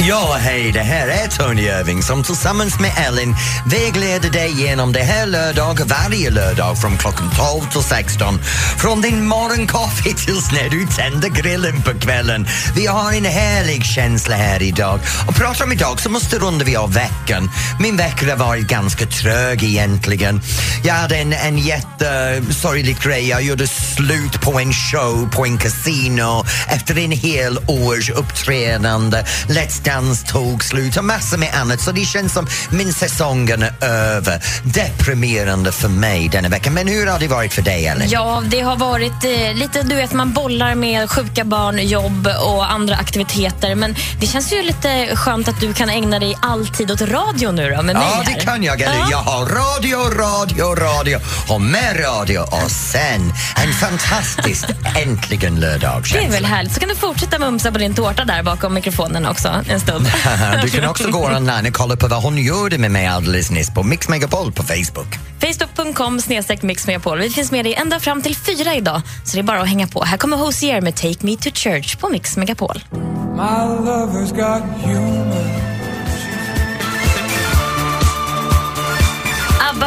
Ja, hej, det här är Tony Irving som tillsammans med Ellen vägleder dig genom det här lördag varje lördag från klockan 12 till 16. Från din morgonkaffe tills när du tänder grillen på kvällen. Vi har en härlig känsla här idag. Och pratar om idag så måste runda vi av veckan. Min vecka har varit ganska trög egentligen. Jag hade en, en jättesorglig grej. Jag gjorde slut på en show på en kasino efter en hel års uppträdande. Let's Dance tog slut och massor med annat så det känns som min säsongen är över. Deprimerande för mig denna vecka. Men hur har det varit för dig Ellen? Ja, det har varit eh, lite, du vet, man bollar med sjuka barn, jobb och andra aktiviteter. Men det känns ju lite skönt att du kan ägna dig all tid åt radio nu då, med mig Ja, här. det kan jag. Eller? Ja. Jag har radio, radio, radio och mer radio och sen en fantastisk äntligen lördag Det är väl härligt. Så kan du fortsätta mumsa på din tårta där bakom mikrofonen också en stund. Du kan också gå online och kolla på vad hon gjorde med mig alldeles nyss på Mix Megapol på Facebook. Facebook.com snedstreck mixmegapol. Vi finns med dig ända fram till fyra idag, så det är bara att hänga på. Här kommer Hosier med Take Me To Church på Mix Megapol. My lover's got humor.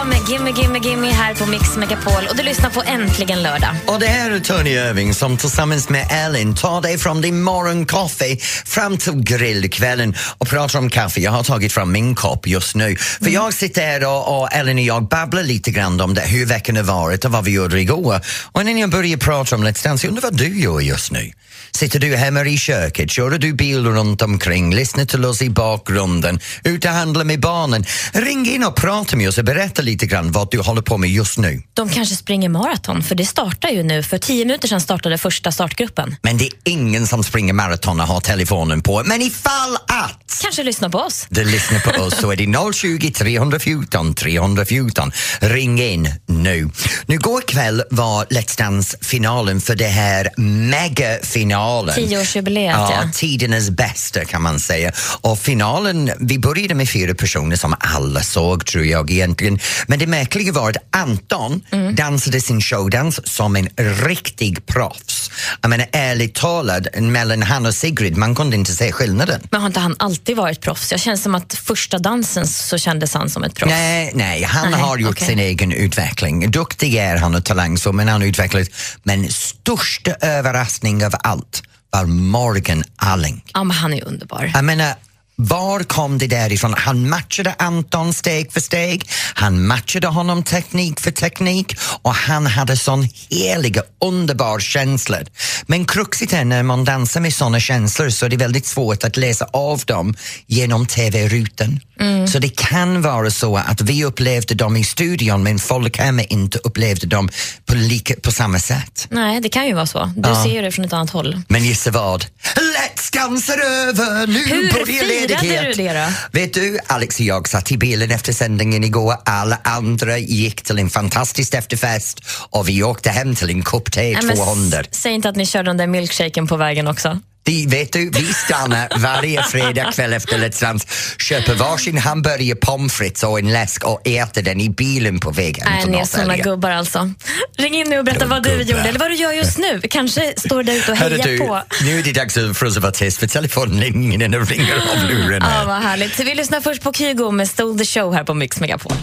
Med Gimme Gimme Gimme här på Mix Megapol och du lyssnar på Äntligen lördag. Och det här är Tony Irving som tillsammans med Ellen tar dig från din morgonkaffe fram till grillkvällen och pratar om kaffe. Jag har tagit fram min kopp just nu. För jag sitter här och, och Ellen och jag babblar lite grann om det, hur veckan har varit och vad vi gjorde igår. Och innan jag börjar prata om Let's Dance, jag undrar vad du gör just nu? Sitter du hemma i köket, kör du bil runt omkring, lyssnar till oss i bakgrunden, ut och handlar med barnen? Ring in och prata med oss och berätta lite grann vad du håller på med just nu. De kanske springer maraton, för det startar ju nu. För tio minuter sedan startade första startgruppen. Men det är ingen som springer maraton och har telefonen på. Men ifall att Kanske lyssna på oss. du lyssnar på oss så är det 020 314 314. Ring in nu. Nu går kväll var Let's Dance-finalen för det här megafinalen. Tioårsjubileet, ja. ja. Tidernas bästa kan man säga. Och finalen, vi började med fyra personer som alla såg tror jag egentligen. Men det märkliga var att Anton Mm. dansade sin showdans som en riktig proffs. Jag menar ärligt talat, mellan han och Sigrid, man kunde inte se skillnaden. Men har inte han alltid varit proffs? Jag känner som att första dansen så kändes han som ett proffs. Nej, nej, han Nej, har gjort okej. sin egen utveckling. Duktig är han och talangsfull, men han har utvecklats. Men största överraskning av allt var Morgan Alling. Ja, men han är underbar. Jag menar, var kom det där ifrån? Han matchade Anton steg för steg, han matchade honom teknik för teknik och han hade sån heliga, underbar känsla. Men kruxigt är när man dansar med såna känslor så är det väldigt svårt att läsa av dem genom TV-rutan. Så det kan vara så att vi upplevde dem i studion men folk hemma inte upplevde dem på, lika, på samma sätt. Nej, det kan ju vara så. Du ser ju det från ett annat håll. Men gissa vad? Let's Dance är över, nu Hur firade ledighet. du det då? Vet du, Alex och jag satt i bilen efter sändningen igår. Alla andra gick till en fantastisk efterfest och vi åkte hem till en kopp te 200. s- Säg inte att ni körde den där milkshaken på vägen också. De, vet du, vi stannar varje fredag kväll efter Let's Dance, köper varsin hamburgare, pommes frites och en läsk och äter den i bilen på väg hem Nej, ni är såna gubbar alltså. Ring in nu och berätta vad du gjorde eller vad du gör just nu. Kanske står där ute och hejar du, på. nu är det dags för oss att vara tyst för telefonlinjen ringer av luren Ja, vad härligt. Vi lyssnar först på Kygo med Stole the Show här på Mix Megapol.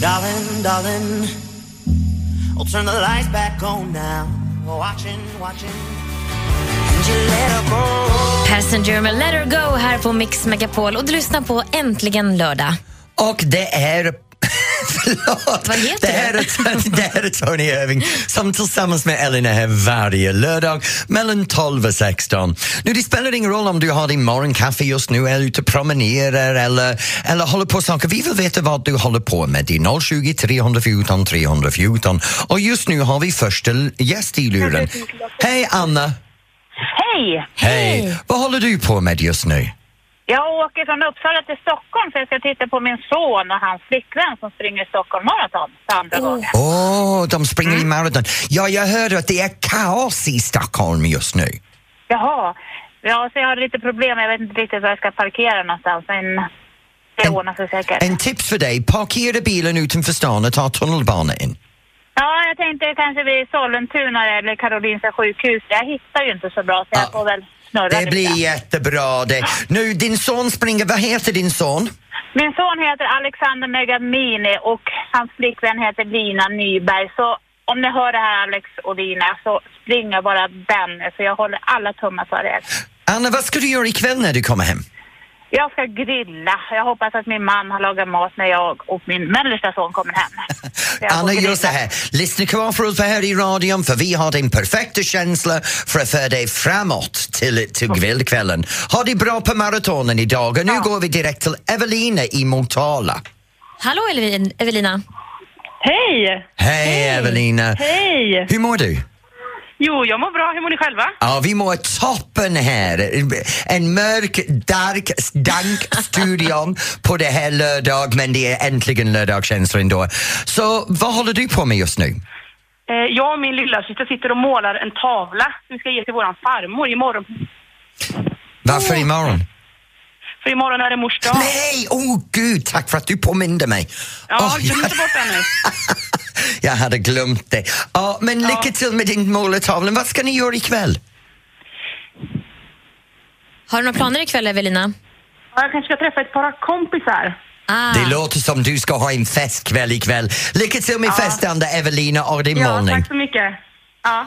Darling, darling, I'll turn the lights back on now. Watching, watching, Passenger med Let Her Go här på Mix Megapol och du lyssnar på Äntligen lördag. Och det är... Förlåt! Vad heter det? Här är, det här är Tony Irving som tillsammans med Ellen är här varje lördag mellan 12 och 16. Nu, det spelar ingen roll om du har din morgonkaffe just nu, är ute och promenerar eller, eller håller på saker. Vi vill veta vad du håller på med. Det är 020 314 314. Och just nu har vi första gäst i luren. Hej Anna! Hej! Hej! Vad håller du på med just nu? Jag åker från Uppsala till Stockholm för jag ska titta på min son och hans flickvän som springer Stockholm Marathon för andra gången. Åh, de springer i maraton. Ja, jag hörde att det är kaos i Stockholm just nu. Jaha. Ja, så jag har lite problem. Jag vet inte riktigt var jag ska parkera någonstans. Men det En- ordnar sig säkert. En tips för dig, parkera bilen utanför stan och ta tunnelbanan in. Ja, jag tänkte kanske vid Sollentuna eller Karolinska sjukhus. Jag hittar ju inte så bra så jag Ja. får väl snurra Det lite. blir jättebra det. Nu, din son springer, vad heter din son? Min son heter Alexander Megamini och hans flickvän heter Lina Nyberg. Så om ni hör det här Alex och Lina så springer bara den för jag håller alla tummar för er. Anna, vad ska du göra ikväll när du kommer hem? Jag ska grilla. Jag hoppas att min man har lagat mat när jag och min mellersta son kommer hem. Anna, gör så här. Lyssna kvar för oss här i radion för vi har din perfekta känsla för att föra dig framåt till, till kvällskvällen. Ha det bra på maratonen idag och nu går vi direkt till Evelina i Motala. Hallå Evelina. Hej! Hej Evelina! Hej! Hur mår du? Jo, jag mår bra. Hur mår ni själva? Ja, vi mår toppen här. En mörk, dark, dank studion på det här lördag, men det är äntligen lördagskänsla ändå. Så vad håller du på med just nu? Eh, jag och min lilla syster sitter och målar en tavla som vi ska ge till våran farmor imorgon. Varför imorgon? För imorgon är det mors dag. Nej, åh oh, gud, tack för att du påminde mig. Ja, glöm inte bort det nu. jag hade glömt det. Ja, men lycka till med din målartavla. Vad ska ni göra ikväll? Har du några planer ikväll Evelina? Ja, Jag kanske ska träffa ett par kompisar. Ah. Det låter som du ska ha en festkväll ikväll. Lycka till med festande Evelina och din Ja, målning. tack så mycket. Ja.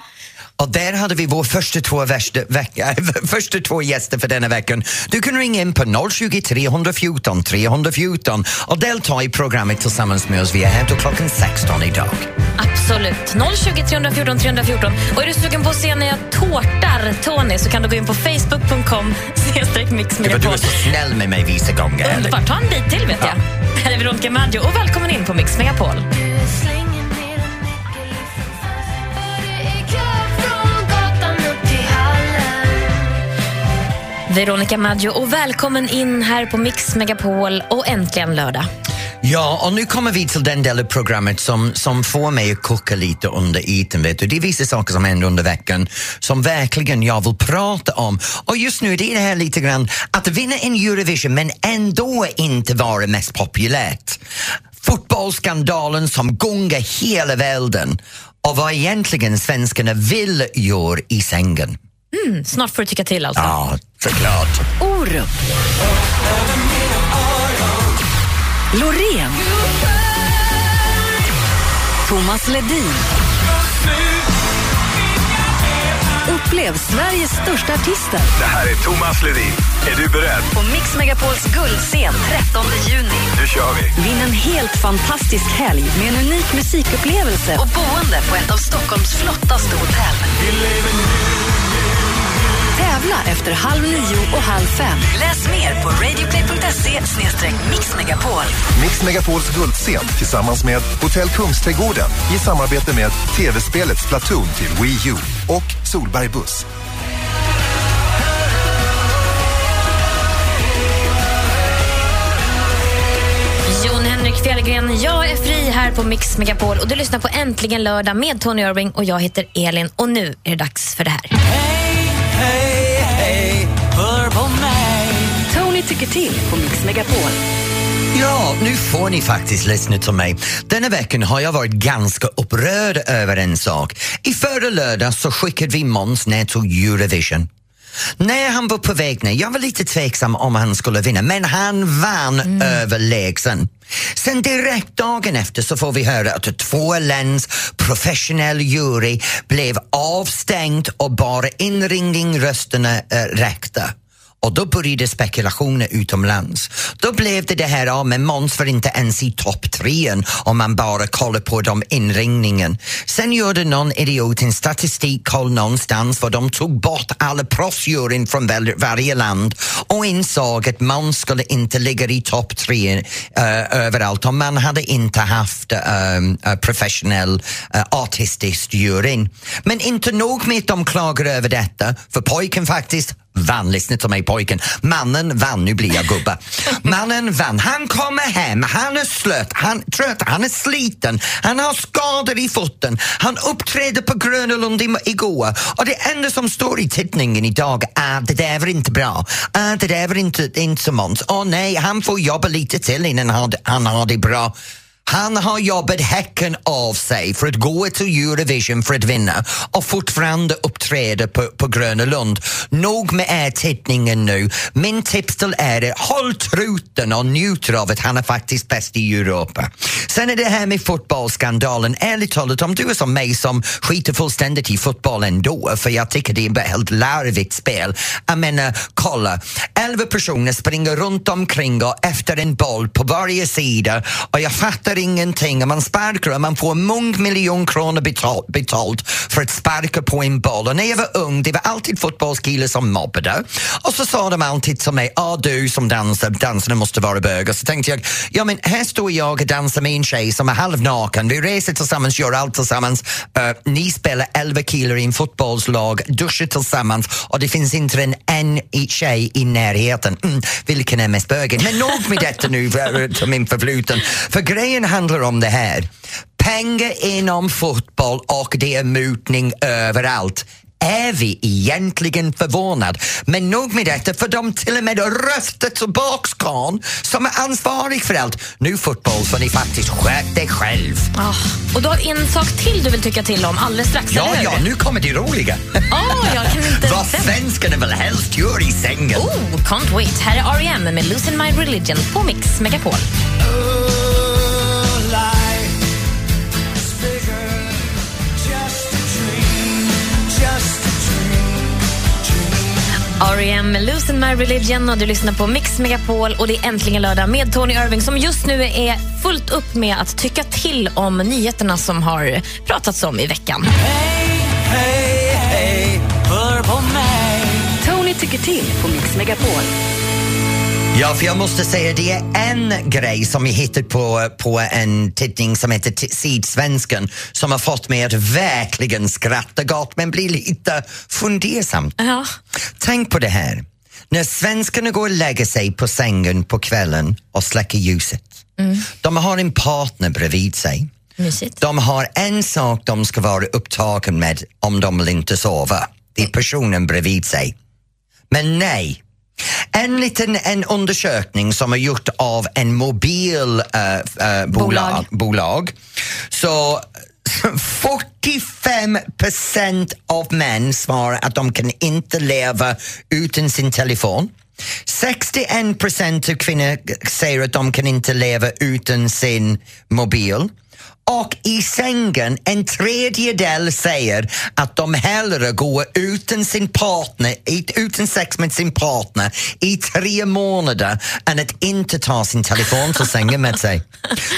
Och där hade vi vår första två, värsta, veck, första två gäster för denna veckan. Du kan ringa in på 020 314 314 och delta i programmet tillsammans med oss. Vi är här till klockan 16 idag. Absolut. 020 314 314. Och är du sugen på att se när jag tårtar Tony så kan du gå in på facebook.com vad du är mixmegapol. så snäll med mig vissa gånger. Underbart. Ta en bit till vet jag. Här är Veronica Maggio och välkommen in på Mix Megapol. Veronica Maggio och välkommen in här på Mix Megapol och äntligen lördag. Ja, och nu kommer vi till den del av programmet som, som får mig att koka lite under ytan. Vet du. Det är vissa saker som händer under veckan som verkligen jag vill prata om. Och just nu det är det här lite grann att vinna en Eurovision men ändå inte vara mest populärt. Fotbollsskandalen som gungar hela världen och vad egentligen svenskarna vill göra i sängen. Snart får du tycka till alltså. Ja, såklart. Orup. Loreen. Thomas Ledin. Upplev Sveriges största artister Det här är Thomas Ledin. Är du beredd? på Mix Megapols guldscen 13 juni. Nu kör vi! Vinn en helt fantastisk helg med en unik musikupplevelse och boende på ett av Stockholms flottaste hotell. Tävla efter halv nio och halv fem. Läs mer på radioplay.se mixmegapol. Mix Megapols guldscen tillsammans med Hotell Kungsträdgården i samarbete med tv-spelet Splatoon till Wii U och Solberg Buss. Jon Henrik Fjällgren, jag är fri här på Mix Megapol och du lyssnar på Äntligen lördag med Tony Irving och jag heter Elin och nu är det dags för det här. Tony tycker till på Mix Megapol. Ja, nu får ni faktiskt lyssna till mig. Denna veckan har jag varit ganska upprörd över en sak. I förra lördag så skickade vi Måns ner till Eurovision. När han var på väg ner, jag var lite tveksam om han skulle vinna, men han vann överlägsen. Sen direkt dagen efter så får vi höra att två läns professionell jury blev avstängd och bara inringningsrösterna äh, eh, räckte. Och då började spekulationer utomlands. Då blev det det här, ja men Måns var inte ens i topp trean om man bara kollar på de inringningen. Sen gjorde någon idiot en statistikkoll någonstans för de tog bort alla proffsjuryn från varje land och insåg att Måns skulle inte ligga i topp tre uh, eh, överallt om man hade inte haft um, uh, professionell uh, artistisk juryn. Men inte nog med att de klagar över detta, för pojken faktiskt vann, lyssna till mig pojken, mannen vann, nu blir jag gubbe. Mannen vann, han kommer hem, han är slött, han trött, han är sliten, han har skador i foten, han uppträdde på Gröna Lund i- igår. Och det enda som står i tidningen idag är det där var inte bra, ah, det där var inte, inte så Måns, åh nej, han får jobba lite till innan han, han har det bra. Han har jobbat häcken av sig för att gå till Eurovision för att vinna och fortfarande uppträda på, på Gröna Lund. Nog med er tittningen nu. Min tips till er är håll truten och njut av att han är faktiskt bäst i Europa. Sen är det här med fotbollsskandalen. Ärligt talat, om du är som mig som skiter fullständigt i fotboll ändå, för jag tycker det är ett helt larvigt spel. Jag menar, kolla. Elva personer springer runt omkring och efter en boll på varje sida och jag fattar ingenting. Och Man sparkar och man får många miljoner kronor betalt, betalt för att sparka på en boll. Och när jag var ung, det var alltid fotbollskillar som mobbade. Och så sa de alltid till mig, ah, du som dansar, dansarna måste vara bögar. Så tänkte jag, ja men här står jag och dansar med en tjej som är halvnaken. Vi reser tillsammans, gör allt tillsammans. Uh, ni spelar elva killar i en fotbollslag, duschar tillsammans och det finns inte en, en tjej i närheten. Mm, vilken är mest bögen? Men nog med detta nu för, för min förfluten. För grejen handlar om det här. Pengar inom fotboll och det är mutning överallt. Är vi egentligen förvånade? Men nog med detta, för de till och med röstar tillbaks Kahn som är ansvarig för allt. Nu fotboll får ni faktiskt sköta dig själv. Ah, och du har en sak till du vill tycka till om alldeles strax, Ja, eller ja, nu kommer det roliga. Ah, jag kan inte Vad svenskarna väl helst gör i sängen. Oh, can't wait. Här är R.E.M. med Losing My Religion på Mix Megapol. R.E.M. med Losing My Religion och du lyssnar på Mix Megapol och det är äntligen lördag med Tony Irving som just nu är fullt upp med att tycka till om nyheterna som har pratats om i veckan. Tony tycker till på Mix Megapol. Ja, för jag måste säga det är en grej som jag hittade på, på en tidning som heter Sydsvenskan som har fått mig att verkligen skratta gott men bli lite fundersam. Ja. Tänk på det här. När svenskarna går och lägger sig på sängen på kvällen och släcker ljuset. De har en partner bredvid sig. Mysigt. De har en sak de ska vara upptagen med om de vill inte sova. Det är personen bredvid sig. Men nej. En liten en undersökning som är gjort av en mobilbolag uh, bolag, bolag. Så 45 procent av män svarar att de kan inte leva utan sin telefon. 61 procent av kvinnor säger att de kan inte leva utan sin mobil. Och i sängen, en tredjedel säger att de hellre går utan sin partner, utan sex med sin partner i tre månader än att inte ta sin telefon till sängen med sig.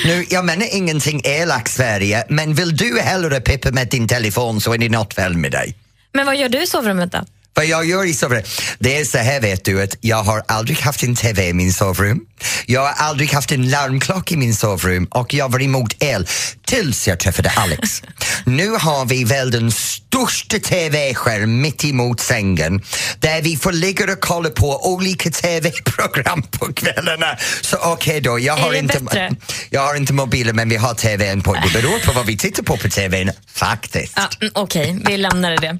Nu, jag menar ingenting elakt Sverige, men vill du hellre pippa med din telefon så är det något fel med dig. Men vad gör du i sovrummet då? Vad jag gör i sovrummet, det är så här vet du att jag har aldrig haft en TV i min sovrum. Jag har aldrig haft en larmklocka i min sovrum och jag var emot el tills jag träffade Alex. nu har vi väl den största TV-skärm mitt emot sängen där vi får ligga och kolla på olika TV-program på kvällarna. Så okej då, jag har, inte, bättre? jag har inte mobilen men vi har TVn på. Det beror på vad vi tittar på på TVn, faktiskt. Ja, mm, Okej, vi lämnar det.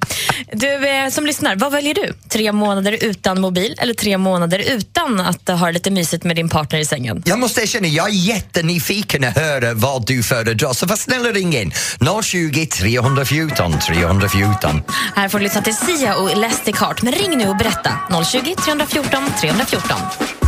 Du eh, som lyssnar, vad väljer du? Tre månader utan mobil eller tre månader utan att ha lite mysigt med din partner i sängen? Jag måste erkänna, jag är jättenyfiken att höra vad du föredrar, så var snäll och ring in. 020 314 314. Här får du lyssna till Sia och Elastic Heart. Men ring nu och berätta. 020 314 314.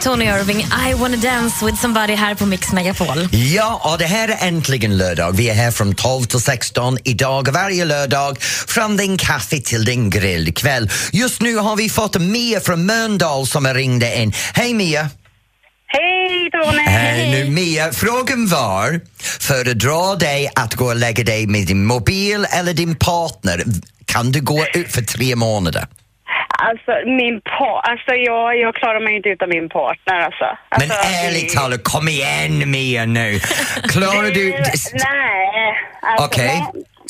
Tony Irving. I wanna dance with somebody här på Mix Megapol. Ja, och det här är äntligen lördag. Vi är här från 12 till 16 idag, varje lördag, från din kaffe till din grillkväll. Just nu har vi fått Mia från Mölndal som har ringt in. Hej Mia! Hej Tony! Hej nu Mia, frågan var, föredrar dig att gå och lägga dig med din mobil eller din partner? Kan du gå ut för tre månader? Alltså, min par... Alltså, jag, jag klarar mig inte utan min partner, alltså. Men alltså, ärligt talat, kom igen Mia nu. Klarar du... Nej. Alltså, Okej.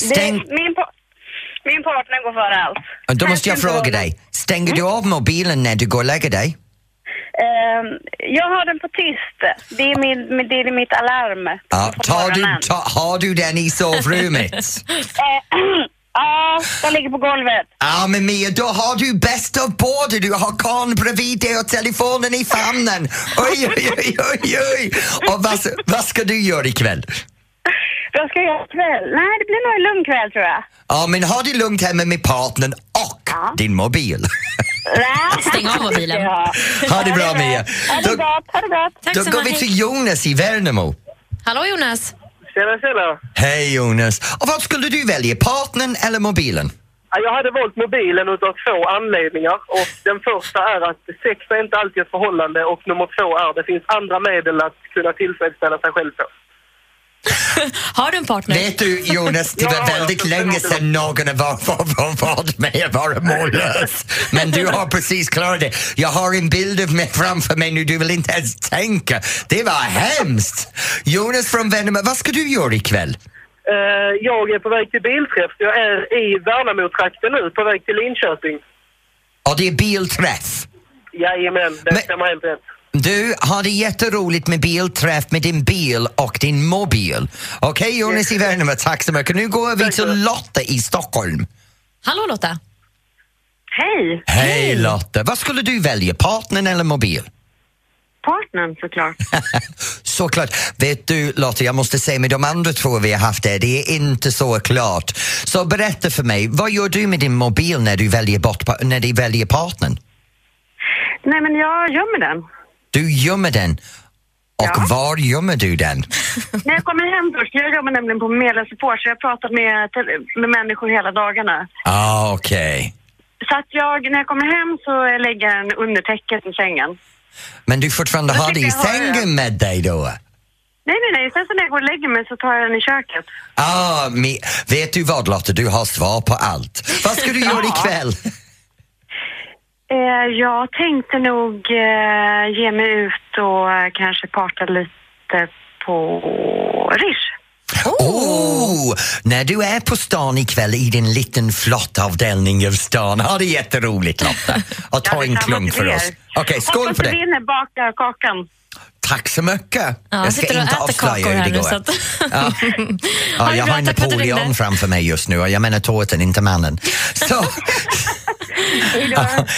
Stäng- Min, pa- min partner går före allt. Då måste jag fråga dig, stänger du av mobilen när du går och lägger dig? Ehm, jag har den på tyst. Det är, min, det är mitt alarm. Ja, tar du, ta, har du den i sovrummet? Ja, den ligger på golvet. Ja men Mia, då har du bäst av båda. Du har karln bredvid dig och telefonen i famnen. Oj, oj, oj, oj, oj. Och vad, vad ska du göra ikväll? Vad ska jag göra ikväll? Nej, det blir nog en lugn kväll tror jag. Ja, men ha det lugnt hemma med partnern och din mobil. Stäng av mobilen. Ja. Ha det bra Mia. Ha det Då, gott, ha det gott. Tack då så går vi till Jonas i Värnamo. Hallå Jonas. Tjena, tjena. Hej Jonas. Och vad skulle du välja, partnern eller mobilen? Ja, Jag hade valt mobilen utav två anledningar. Och den första är att sex är inte alltid ett förhållande och nummer två är att det finns andra medel att kunna tillfredsställa sig själv på. Har du en partner? Vet du Jonas, det var Ja, väldigt ja, länge sedan någon var, var, var, varit med att vara mållös. Men du har precis klarat det. Jag har en bild av mig framför mig nu, du vill inte ens tänka. Det var hemskt! Jonas från Värnamo, vad ska du göra ikväll? Eh, jag är på väg till bilträff. Jag är i Värnamo-trakten nu, på väg till Linköping. Och det är bilträff. Jajamän, det stämmer helt rätt. Du har det jätteroligt med bilträff med din bil och din mobil. Okej Jonas i Värnamo, tack så mycket. Nu går vi till. Lotta i Stockholm. Hallå Lotta. Hej! Hej Lotta, vad skulle du välja, partnern eller mobil? Partnern såklart. Såklart. Vet du Lotta, jag måste säga med de andra två vi har haft där, det är inte så klart. Så berätta för mig, vad gör du med din mobil när du väljer, bort, när du väljer partnern? Nej, men jag gömmer den. Du gömmer den. Och Ja. var gömmer du den? När jag kommer hem först, jag jobbar nämligen på medlemsupport så jag har pratat med, med människor hela dagarna. Ah, okej. Så att jag, när jag kommer hem så lägger jag den under täcket i sängen. Men du fortfarande har det i har det. sängen med dig då? Nej, nej, nej. Sen så när jag går och lägger mig så tar jag den i köket. Ah, vet du vad Lotta, du har svar på allt. Vad ska du göra ikväll? Eh, jag tänkte nog eh, ge mig ut och eh, kanske parta lite på Rish. Oh, när du är på stan ikväll i din liten flott avdelning av stan, ha det jätteroligt Lotta. Och ta Ja, en klunk för oss. Okej, skål Hoppas för du det. vinner baka kakan. Tack så mycket. Ja, jag ska inte avslöja hur det går. Att... Ja. Ja, jag har Napoleon framför mig just nu och jag menar tårtan, inte mannen. Så,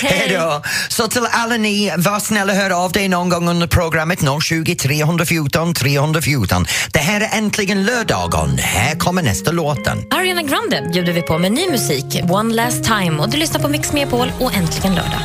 hej då. Så till alla ni, var snälla hör av dig någon gång under programmet 020 314 314. Det här är äntligen lördagen. Här kommer nästa låten. Ariana Grande bjuder vi på med ny musik, One Last Time. Och du lyssnar på Mix Megapol och Äntligen lördag.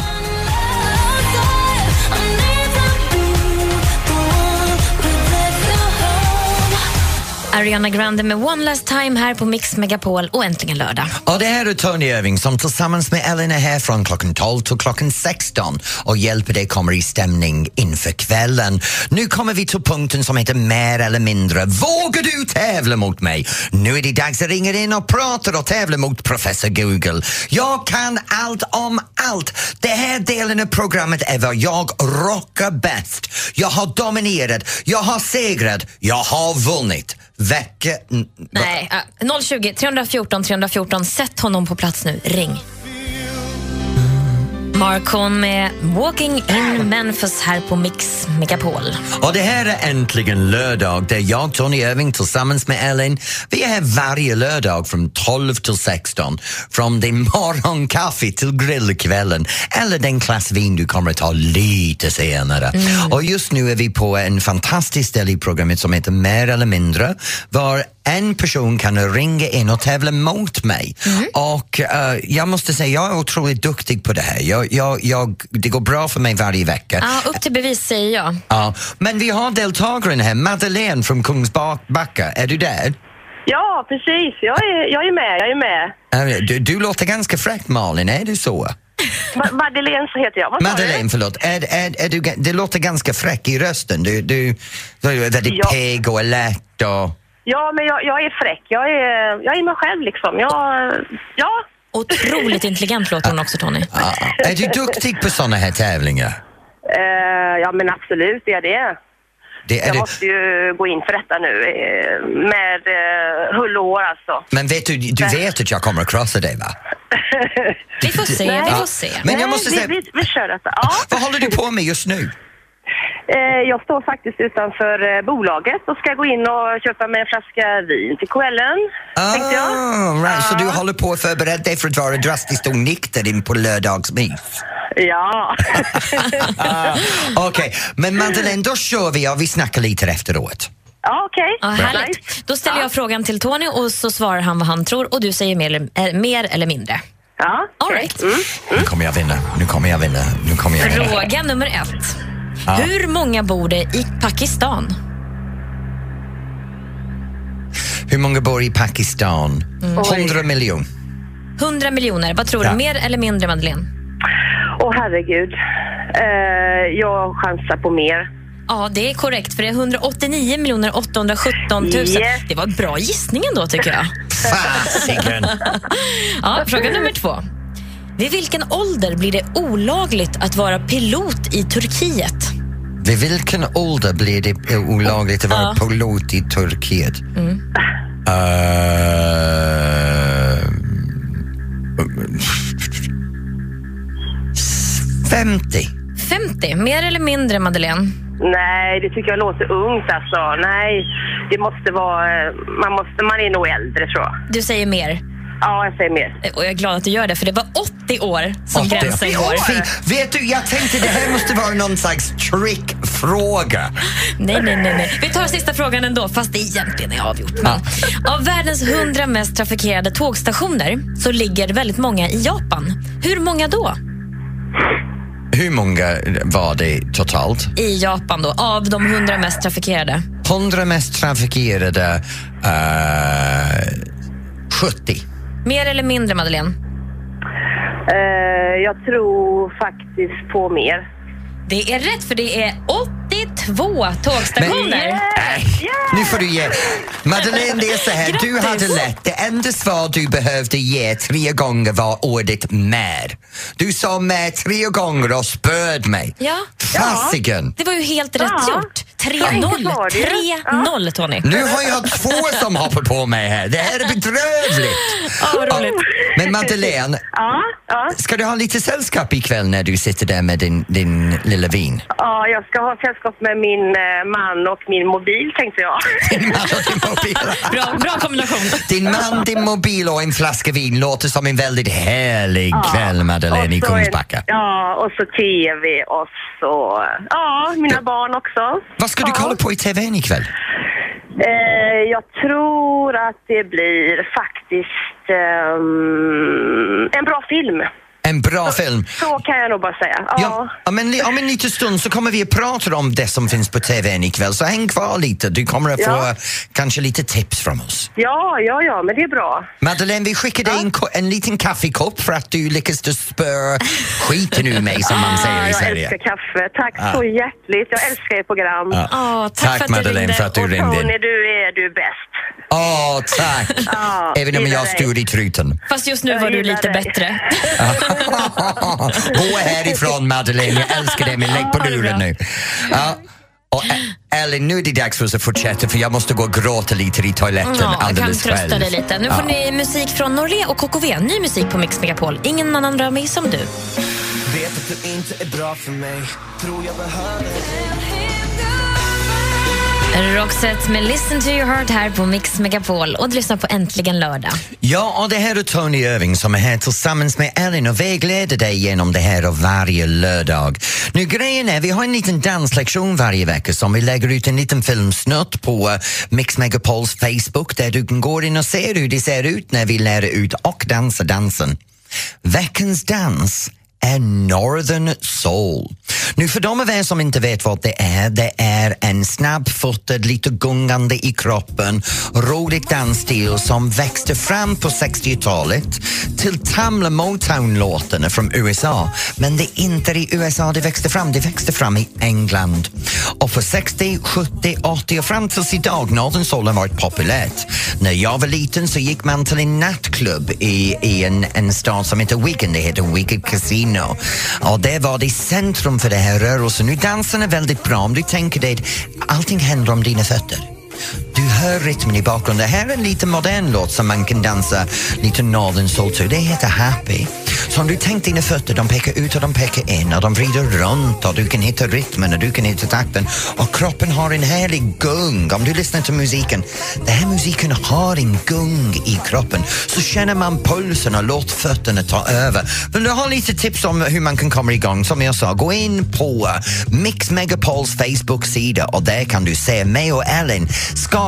Ariana Grande med One Last Time här på Mix Megapol och Äntligen lördag. Och det här är Tony Irving som tillsammans med Ellen är här från klockan 12 till klockan 16 och hjälper dig komma i stämning inför kvällen. Nu kommer vi till punkten som heter mer eller mindre. Vågar du tävla mot mig? Nu är det dags att ringa in och prata och tävla mot professor Google. Jag kan allt om allt. Det här delen av programmet är vad jag rockar bäst. Jag har dominerat, jag har segrat, jag har vunnit. Väcke... Nej, 020 314 314. Sätt honom på plats nu. Ring. Marcon med Walking in Memphis här på Mix Megapol. Och det här är äntligen lördag där jag, Tony Irving tillsammans med Ellen, vi är här varje lördag från 12 till 16. Från din morgonkaffe till grillkvällen eller den klass vin du kommer att ta lite senare. Och just nu är vi på en fantastisk ställe i programmet som heter Mer eller mindre var en person kan ringa in och tävla mot mig. Och eh, jag måste säga, jag är otroligt duktig på det här. Jag, jag, jag, det går bra för mig varje vecka. Ja, upp till bevis säger jag. Ja, men vi har deltagaren här, Madeleine från Kungsbacka. Är du där? Ja, precis. Jag är, jag är med. Jag är med. Du, du låter ganska fräck Malin, är du så? Ma- Madeleine så heter jag. Vad Madeleine, förlåt. Är, är, är du, det låter ganska fräck i rösten. Du, du, du är väldigt Ja. pigg och alert och... Ja, men jag, jag är fräck. Jag är, jag är mig själv liksom. Jag, ja, Otroligt intelligent låter hon också, Tony. Är du duktig på såna här tävlingar? Eh, ja, men absolut är jag det. Det är jag du. måste ju gå in för detta nu eh, med eh, hull och hår alltså. Men vet du, du vet att jag kommer att krossa dig va? Vi får se, Nej. vi får se. Men jag Nej, måste vi, säga, vi, vi kör detta. Ja. vad håller du på med just nu? Eh, jag står faktiskt utanför eh, bolaget och ska gå in och köpa mig en flaska vin till kvällen. Ah, right. Så du håller på att förbereda dig för att vara drastiskt onykter in på lördagsmys? Ja. Okej, men Madeleine, då kör vi och vi snackar lite efteråt. ja, okej. Ja, härligt. Då ställer jag frågan till Tony och så svarar han vad han tror och du säger mer, eller- eh, mer eller mindre. Ja, All right. Nu kommer jag vinna, nu kommer jag vinna, nu kommer jag vinna. Fråga nummer ett. Ja. Hur många bor det i Pakistan? Hur många bor i Pakistan? Mm. 100 miljoner. 100 miljoner. Vad tror Ja. du? Mer eller mindre, Madeleine? Åh herregud. Eh, jag chansar på mer. Ja, det är korrekt, för det är 189 miljoner 817 000. Yes. Det var en bra gissning ändå, tycker jag. Fasiken! Ja, fråga nummer två. Vid vilken ålder blir det olagligt att vara pilot i Turkiet? Vid vilken ålder blir det olagligt att vara Ja. pilot i Turkiet? Mm. Uh, 50. 50. Mer eller mindre, Madeleine? Nej, det tycker jag låter ungt alltså. Nej, det måste vara... Man, måste, man är nog äldre tror jag. Du säger mer. Ja, jag säger mer. Och jag är glad att du gör det, för det var 80 år som 80. gränsen går. Vet du, jag tänkte det här måste vara någon slags trickfråga. Nej, nej, nej, nej. Vi tar sista frågan ändå, fast det egentligen är avgjort. Men Av världens 100 mest trafikerade tågstationer så ligger väldigt många i Japan. Hur många då? Hur många var det totalt? I Japan då, av de 100 mest trafikerade. 100 mest trafikerade, uh, 70. Mer eller mindre, Madeleine? Eh, jag tror faktiskt på mer. Det är rätt, för det är 82 tågstationer. Äh, nu får du ge... Madeleine, det är så här, du hade lätt. Det enda svar du behövde ge tre gånger var ordet med. Du sa med tre gånger och spöd mig. Ja. Fasiken! Det var ju helt rätt Ja. gjort. Ja, enkelt 3-0. var det ju. 3-0, Tony. Nu har jag två som hoppar på mig här. Det här är bedrövligt. Ja, roligt. Men Madeleine, Ja, ja. ska du ha lite sällskap ikväll när du sitter där med din, din lilla vin? ja, jag ska ha sällskap med min eh, man och min mobil tänkte jag. Din man och din mobil. Bra, bra kombination. Din man, din mobil och en flaska vin låter som en väldigt härlig kväll, Madeleine, i så en- Kungsbacka. Ja, och så TV och så... Ja, mina barn också. Vad ska du kolla på i TVn ikväll? Eh, jag tror att det blir faktiskt ehm, en bra film. En bra film. Så kan jag nog bara säga. Ja. Ja, ja, men li- om en liten stund så kommer vi att prata om det som finns på TVn ikväll, så häng kvar lite. Du kommer att få Ja. eh, kanske lite tips från oss. ja, ja, ja, men det är bra. Madeleine, vi skickar dig en, en liten kaffekopp för att du lyckas spöa skiten ur mig, som man säger i Ah, jag Sverige. älskar kaffe. Tack Ja. så hjärtligt. Jag älskar ert program. Ja. Åh, tack, Tack, för att du Madeleine, ringde. för att du och ringde in. Tony, du är du är bäst. Åh, tack! Ja, Även om jag stod i truten. Fast just nu Jag var du lite dig. bättre. Gå härifrån Madeleine, jag älskar dig men lägg på luren nu. Ja. Och Ellen, nu är det dags för oss att fortsätta för jag måste gå och gråta lite i toaletten Ja, jag kan alldeles trösta själv. dig lite. Nu får Ja. ni musik från Norlé och KKV. Ny musik på Mix Megapol. Ingen annan rör mig som du. Vet att du inte är bra för mig Tror jag behöver Roxette med Listen to your heart här på Mix Megapol. Och du lyssnar på Äntligen lördag. Ja, och det här är Tony Irving som är här tillsammans med Ellen och vägleder dig genom det här och varje lördag. Nu grejen är, vi har en liten danslektion varje vecka som vi lägger ut en liten filmsnutt på eh, Mix Megapols Facebook där du kan gå in och se hur det ser ut när vi lär ut och dansa dansen. Veckans dans är Northern Soul. Nu för de av er som inte vet vad det är, det är en snabbfotad, lite gungande i kroppen, rolig dansstil som växte fram på 60-talet till Tamla Motown-låtarna från USA. Men det är inte i USA det växte fram, det växte fram i England. Och för 60, 70, 80 och fram tills idag, Northern Soul har varit populärt. När jag var liten så gick man till en nattklubb i, i en, en stad som heter Wigan, det heter Wigan Casino. Och det var det centrum för den här rörelsen. Nu dansen är väldigt bra om du tänker dig, allting händer om dina fötter. Du hör rytmen i bakgrunden. Det här är en lite modern låt som man kan dansa lite northern soul till. Det heter Happy. Så om du tänker dina fötter, de pekar ut och de pekar in och de vrider runt och du kan hitta rytmen och du kan hitta takten. Och kroppen har en härlig gung. Om du lyssnar till musiken, den här musiken har en gung i kroppen. Så känner man pulsen och låt fötterna ta över. Vill du ha lite tips om hur man kan komma igång? Som jag sa, gå in på Mix Megapols Facebook-sida och där kan du se mig och Ellen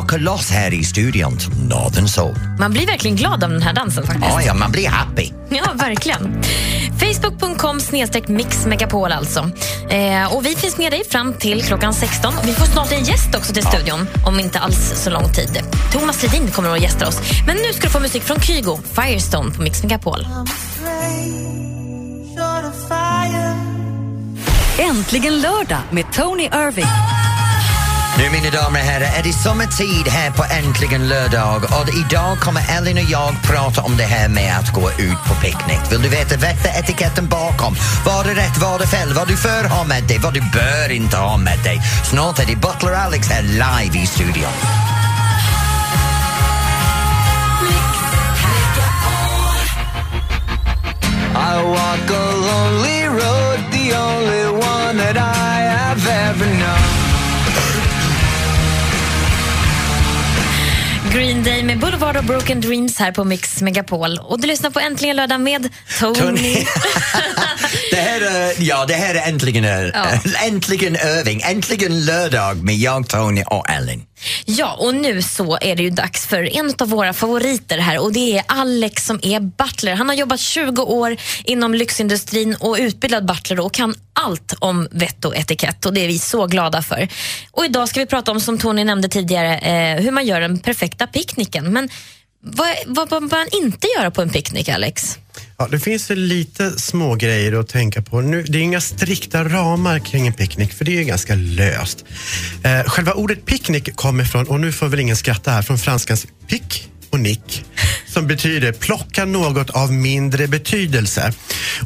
skaka loss här i studion till Northern Soul. Man blir verkligen glad av den här dansen faktiskt. Ja, ja, man blir happy. Ja, verkligen. Facebook.com snedstreck mixmegapol alltså. Eh, och vi finns med dig fram till klockan 16. Vi får snart en gäst också till studion om inte alls så lång tid. Thomas Ledin kommer att gästa oss. Men nu ska du få musik från Kygo, Firestone på Mix Megapol. Äntligen lördag med Tony Irving. Nu mina damer och herrar är det sommartid här på Äntligen lördag och idag kommer Elin och jag prata om det här med att gå ut på picknick. Vill du veta veta etiketten bakom? Vad är rätt, vad är fel, vad du för ha med dig, vad du bör inte ha med dig. Snart är det Butler Alex här live i studion. I walk a lonely road, the only one that I have ever known. Green Day med Boulevard of Broken Dreams här på Mix Megapol. Och du lyssnar på Äntligen lördag med Tony. Tony. Det här är, ja, det här är äntligen, ö- Ja. äntligen öving, äntligen lördag med jag, Tony och Ellen. Ja, och nu så är det ju dags för en av våra favoriter här och det är Alex som är butler. Han har jobbat 20 år inom lyxindustrin och utbildad butler och kan allt om vett och etikett och det är vi så glada för. Och idag ska vi prata om, som Tony nämnde tidigare, eh, hur man gör den perfekta picknicken. Men vad, vad bör man inte göra på en picknick, Alex? Ja, det finns ju lite små grejer att tänka på. Nu, det är inga strikta ramar kring en picknick, för det är ju ganska löst. Eh, själva ordet picknick kommer från, och nu får väl ingen skratta här, från franskans pick och nick som betyder plocka något av mindre betydelse.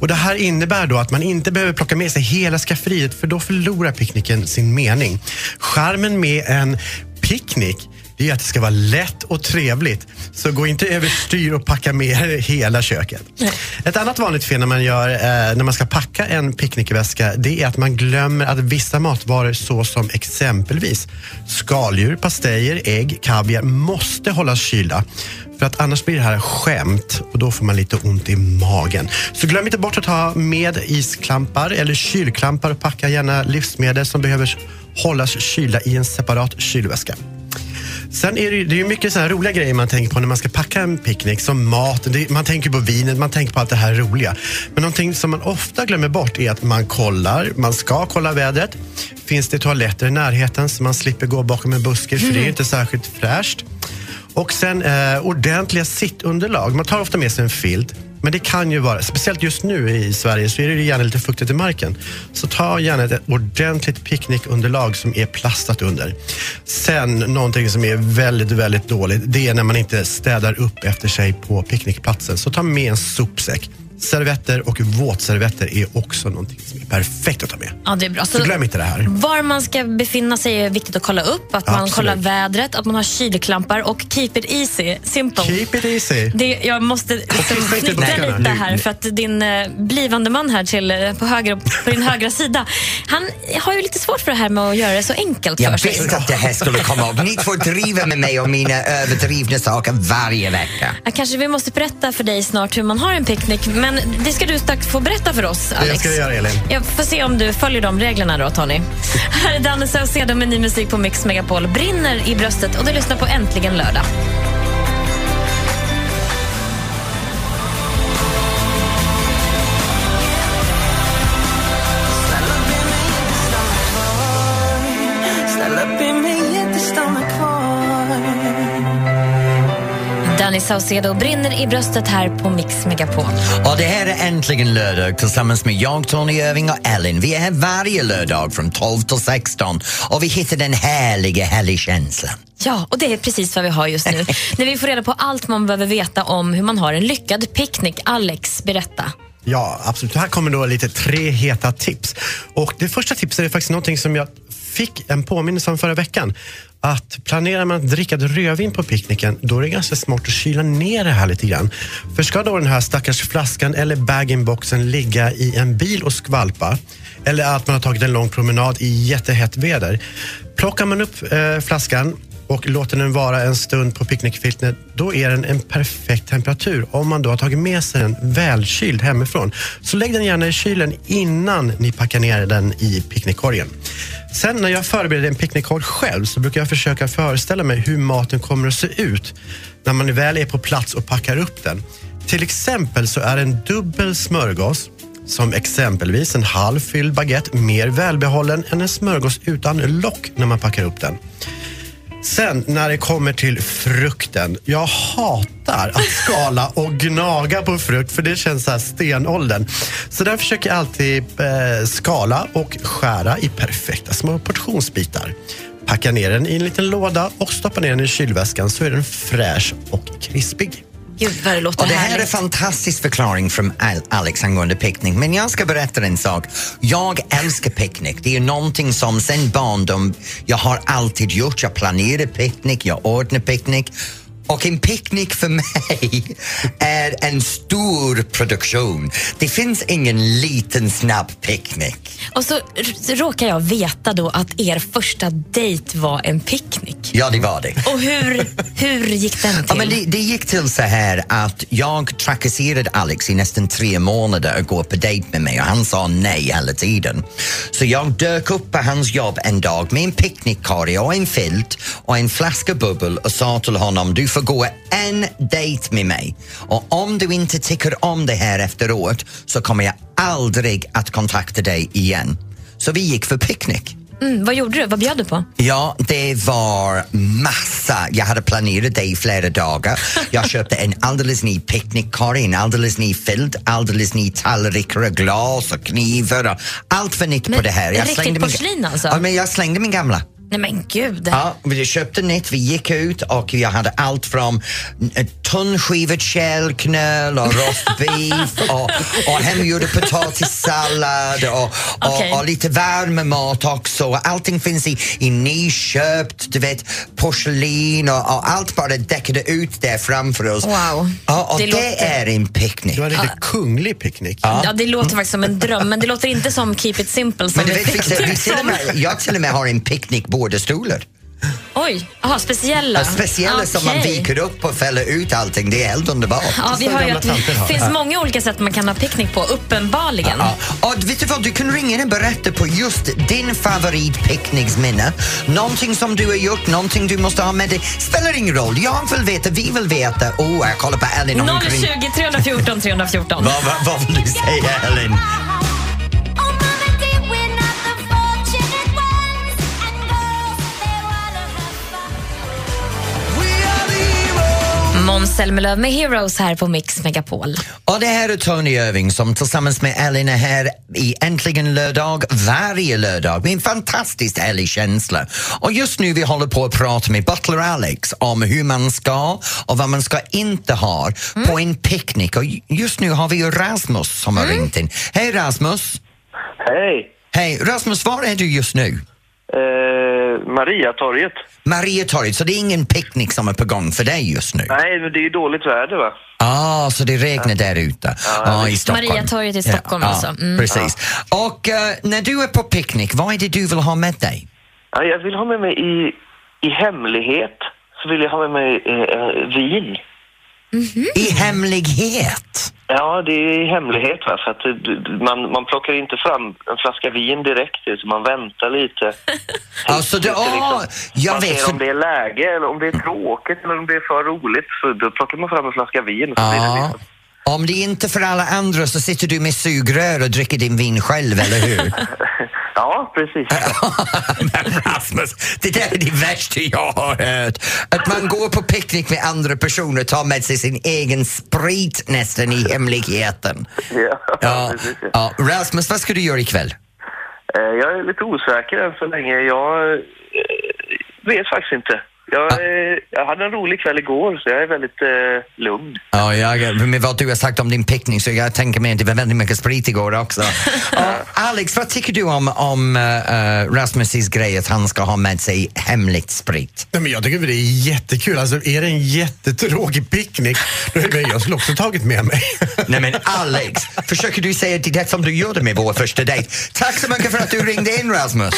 Och Det här innebär då att man inte behöver plocka med sig hela skafferiet för då förlorar picknicken sin mening. Charmen med en picknick det är att det ska vara lätt och trevligt. Så gå inte överstyr och packa med hela köket. Ett annat vanligt fel när man, gör, eh, när man ska packa en picknickväska det är att man glömmer att vissa matvaror såsom exempelvis skaldjur, pastejer, ägg, kaviar måste hållas kylda. För att annars blir det här skämt och då får man lite ont i magen. Så glöm inte bort att ha med isklampar eller kylklampar och packa gärna livsmedel som behöver hållas kylda i en separat kylväska. Sen är det, ju- det är mycket så här roliga grejer man tänker på när man ska packa en picknick, som mat. Det, man tänker på vinet, man tänker på allt det här roliga. Men någonting som man ofta glömmer bort är att man kollar, man ska kolla vädret. Finns det toaletter i närheten så man slipper gå bakom en buske, för det är inte särskilt fräscht. Och sen eh, ordentliga sittunderlag. Man tar ofta med sig en filt. Men det kan ju vara, speciellt just nu i Sverige så är det ju gärna lite fuktigt i marken. Så ta gärna ett ordentligt picknickunderlag som är plastat under. Sen någonting som är väldigt, väldigt dåligt, det är när man inte städar upp efter sig på picknickplatsen. Så ta med en sopsäck. Servetter och våtservetter är också någonting som är perfekt att ta med. Ja, det är bra. Så glöm inte det här. Var man ska befinna sig är viktigt att kolla upp. Att man Absolut. kollar vädret, att man har kylklampar och keep it easy, simple. Keep it easy. Det, jag måste liksom snickra buskarna. lite här för att din eh, blivande man här till, eh, på, höger, på din högra sida, han har ju lite svårt för det här med att göra det så enkelt Jag för sig. visste att det här skulle komma upp. Ni får driva med mig och mina överdrivna saker varje vecka. Ja, kanske vi måste berätta för dig snart hur man har en picknick, men det ska du strax få berätta för oss, Alex. ska jag göra, Elin. Jag får se om du följer de reglerna då, Tony. Här är Danne Saucedo med ny musik på Mix Megapol. Brinner i bröstet och du lyssnar på Äntligen lördag. Danny Saucedo brinner i bröstet här på Mix Megapol. Och det här är äntligen lördag tillsammans med jag, Tony Irving och Ellen. Vi är här varje lördag från 12 till 16 och vi hittar den härliga helgkänslan. Ja, och det är precis vad vi har just nu. När vi får reda på allt man behöver veta om hur man har en lyckad picknick. Alex, berätta. Ja, absolut. Här kommer då lite tre heta tips. Och Det första tipset är faktiskt någonting som jag fick en påminnelse om förra veckan. Att planerar man att dricka rödvin på picknicken, då är det ganska smart att kyla ner det här lite grann. För ska då den här stackars flaskan eller bag-in-boxen ligga i en bil och skvalpa, eller att man har tagit en lång promenad i jättehett väder, plockar man upp eh, flaskan och låter den vara en stund på picknickfiltret, då är den en perfekt temperatur om man då har tagit med sig den välkyld hemifrån. Så lägg den gärna i kylen innan ni packar ner den i picknickkorgen. Sen när jag förbereder en picknickkorg själv så brukar jag försöka föreställa mig hur maten kommer att se ut när man väl är på plats och packar upp den. Till exempel så är en dubbel smörgås som exempelvis en halvfylld baguette mer välbehållen än en smörgås utan lock när man packar upp den. Sen när det kommer till frukten. Jag hatar att skala och gnaga på frukt för det känns så här stenåldern. Så där försöker jag alltid eh, skala och skära i perfekta små portionsbitar. Packa ner den i en liten låda och stoppa ner den i kylväskan så är den fräsch och krispig. Gud vad det låter Och det här är härligt. fantastisk förklaring från Al- Alex angående picknick. Men jag ska berätta en sak. Jag älskar picknick. Det är någonting som sen barndom jag har alltid gjort. Jag planerar picknick, jag ordnar picknick. Och en picknick för mig är en stor produktion. Det finns ingen liten snabb picknick. Och så råkar jag veta då att er första dejt var en picknick. Ja, det var det. Och hur, hur gick den till? Ja, men det, det gick till så här att jag trakasserade Alex i nästan tre månader att gå på dejt med mig och han sa nej hela tiden. Så jag dök upp på hans jobb en dag med en picknickkorg och en filt och en flaska bubbel och sa till honom du får gå en dejt med mig och om du inte tycker om det här efteråt så kommer jag aldrig att kontakta dig igen. Så vi gick för picknick. Mm, vad gjorde du? Vad bjöd du på? Ja, det var massa. Jag hade planerat det i flera dagar. Jag köpte en alldeles ny picknickkorg, en alldeles ny filt, alldeles ny tallrikar och glas och knivar och allt var nytt Men på det här. riktigt min, porslin alltså? Ja, men jag slängde min gamla. Nej men gud. Ja, vi köpte nytt, vi gick ut och jag hade allt från eh, tunnskivad kälknöl och rostbeef och, och hemgjorda potatissallad och, och, Okej. och lite värmemat också. Allting finns i, i nyköpt, du vet, porslin och, och allt bara däckade ut där framför oss. Wow. Ja, och Det det, låter- är en picknick. Du har en riktigt kunglig picknick. Ja. det låter faktiskt som en dröm, men det låter inte som Keep it simple som Men du vet, vi, fick vi till och med, jag till och med har en picknickbord och stolar. Oj, aha, speciella. Ja, speciella som man viker upp och fäller ut allting. Det är helt underbart. Ja, vi hör ju att det finns många olika sätt man kan ha picknick på, uppenbarligen. Ja. Och vet du vad, du kan ringa in och berätta på just din favoritpicknicksminne. Någonting som du har gjort, någonting du måste ha med dig. Spelar ingen roll, jag vill veta, vi vill veta. Oh, jag kollar på ringa. 020 314 314. Vad, vad, vad vill du säga, Ellen? Måns Zelmerlöw med Heroes här på Mix Megapol. Och det här är Tony Irving som tillsammans med Ellen är här i Äntligen lördag varje lördag med en fantastiskt härlig känsla. Och just nu vi håller på att prata med Butler Alex om hur man ska och vad man ska inte ha på en picknick. Och just nu har vi Rasmus som har ringt in. Hej Rasmus! Hej! Hej Rasmus, var är du just nu? Eh, Mariatorget. Mariatorget, så det är ingen picknick som är på gång för dig just nu? Nej, men det är ju dåligt väder va? Ah, så det regnar där ute? Ja, i Stockholm. Mariatorget i Stockholm ja, alltså. Mm. Precis. Och eh, när du är på picknick, vad är det du vill ha med dig? Ja, jag vill ha med mig i, i hemlighet, så vill jag ha med mig eh, eh, vin. I hemlighet? Ja, det är hemlighet va, för att man, man plockar inte fram en flaska vin direkt utan man väntar lite. Alltså, det, åh, jag man vet. ser om det är läge eller om det är tråkigt eller om det är för roligt så då plockar man fram en flaska vin. Så blir det ja. liksom, Om det inte är för alla andra så sitter du med sugrör och dricker din vin själv, eller hur? Ja, precis. Men Rasmus, det där är det värsta jag har hört. Att man går på picknick med andra personer och tar med sig sin egen sprit nästan i hemligheten. Ja, Ja, precis. ja. Rasmus, vad ska du göra ikväll? Eh, Jag är lite osäker än så länge. Jag eh, vet faktiskt inte. Jag, eh, jag hade en rolig kväll igår, så jag är väldigt eh, lugn. Ja, jag, med vad du har sagt om din picknick så jag tänker mig att det var väldigt mycket sprit igår också. Ja, Alex, vad tycker du om, om uh, Rasmus' grej att han ska ha med sig hemligt sprit? Nej, men jag tycker det är jättekul. Alltså, är det en jättetråkig picknick, då är det, jag skulle också tagit med mig. Nej men Alex, försöker du säga det där som du gjorde med vår första dejt? Tack så mycket för att du ringde in Rasmus.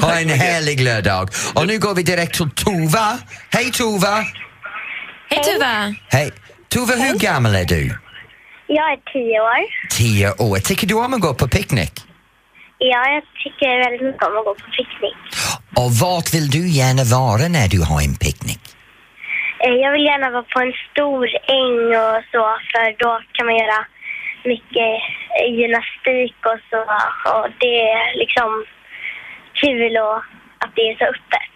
Ha en härlig lördag. Och nu går vi direkt till Tova. Hej Tova! Hej Tuva! Hej. Tova, hur gammal är du? Jag är tio år. Tio år. Tycker du om att gå på picknick? Ja, jag tycker väldigt mycket om att gå på picknick. Och vart vill du gärna vara när du har en picknick? Eh, Jag vill gärna vara på en stor äng och så, för då kan man göra mycket eh, gymnastik och så. Och det är liksom kul och att det är så öppet.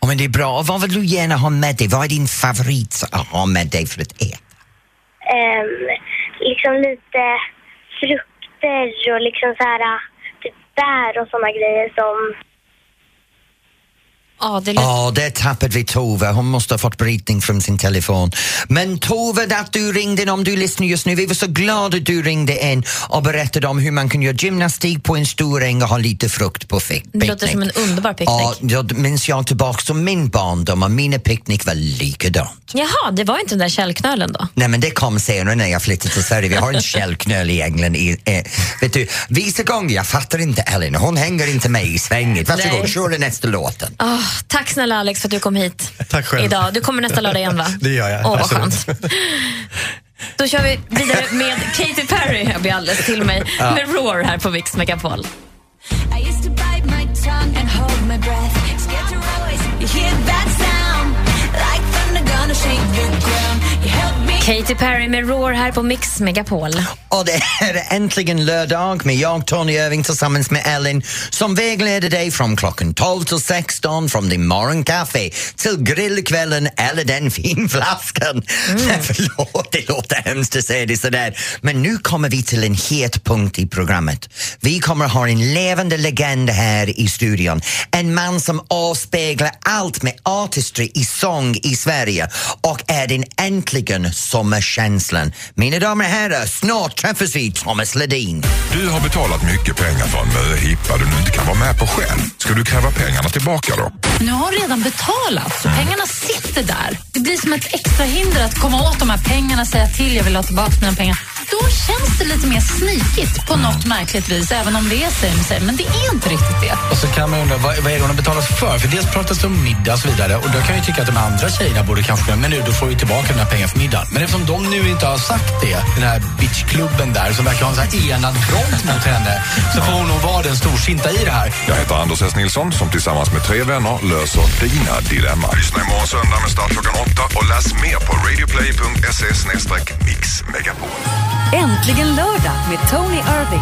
Ja, men det är bra. Och vad vill du gärna ha med dig? Vad är din favorit att ha med dig för att äta? Um, liksom lite frukter och liksom så här typ bär och såna grejer som Ja, det Ja, där tappade vi Tove. Hon måste ha fått brytning från sin telefon. Men Tove, att du ringde in, om du lyssnar just nu, vi var så glada att du ringde in och berättade om hur man kan göra gymnastik på en stor äng och ha lite frukt på fick- Det låter picknick. som en underbar picknick. Ja, då minns jag tillbaka till min barndom och mina picknick var likadant. Jaha, det var inte den där källknölen då? Nej men det kom senare när jag flyttade till Sverige. Vi har en källknöl i England. I, eh, vet du, vissa gånger, jag fattar inte Ellen, hon hänger inte med i svänget. Varsågod, kör nästa låten. Ah, tack snälla Alex för att du kom hit Tack själv. idag. Du kommer nästa lördag igen va? Det gör jag. Åh, vad skönt. Då kör vi vidare med Katy Perry. Jag blir alldeles till mig. Ja. Med Roar här på Mix Megapol. Katy Perry med Roar här på Mix Megapol. Och det är äntligen lördag med jag, Tony Irving, tillsammans med Ellen som vägleder dig från klockan 12 till 16 från din morgonkaffe till grillkvällen eller den finflaskan. Nej, förlåt, det låter hemskt att säga det sådär. Men nu kommer vi till en het punkt i programmet. Vi kommer ha en levande legend här i studion. En man som avspeglar allt med artistry i sång i Sverige och är den äntligen sommarkänslan. Mina damer och herrar, snart träffas vi Thomas Ledin. Du har betalat mycket pengar för en möhippa du inte kan vara med på själv. Ska du kräva pengarna tillbaka då? Nu har hon redan betalat, så pengarna sitter där. Det blir som ett extra hinder att komma åt de här pengarna, säga till, jag vill ha tillbaka mina pengar. Då känns det lite mer snikigt på något märkligt vis, även om det är same same. Men det är inte riktigt det. Och så kan man undra, vad, vad är det hon har betalat för? För dels pratas det om middag och så vidare. Och då kan jag ju tycka att de andra tjejerna borde kanske, men nu då får vi tillbaka den här pengarna för middagen. Men eftersom de nu inte har sagt det, den här bitchklubben där som verkar ha en sån här enad front mot henne, så får hon nog vara den storsinta i det här. Jag heter Anders S. Nilsson som tillsammans med tre vänner löser dina dilemma. Lyssna imorgon söndag med start klockan åtta och läs mer på radioplay.se mixmegapol. Äntligen lördag med Tony Irving.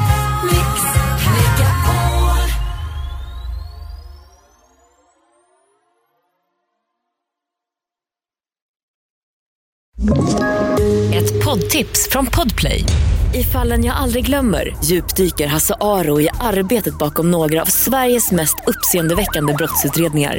Ett poddtips från Podplay. I fallen jag aldrig glömmer djupdyker Hasse Aro i arbetet bakom några av Sveriges mest uppseendeväckande brottsutredningar.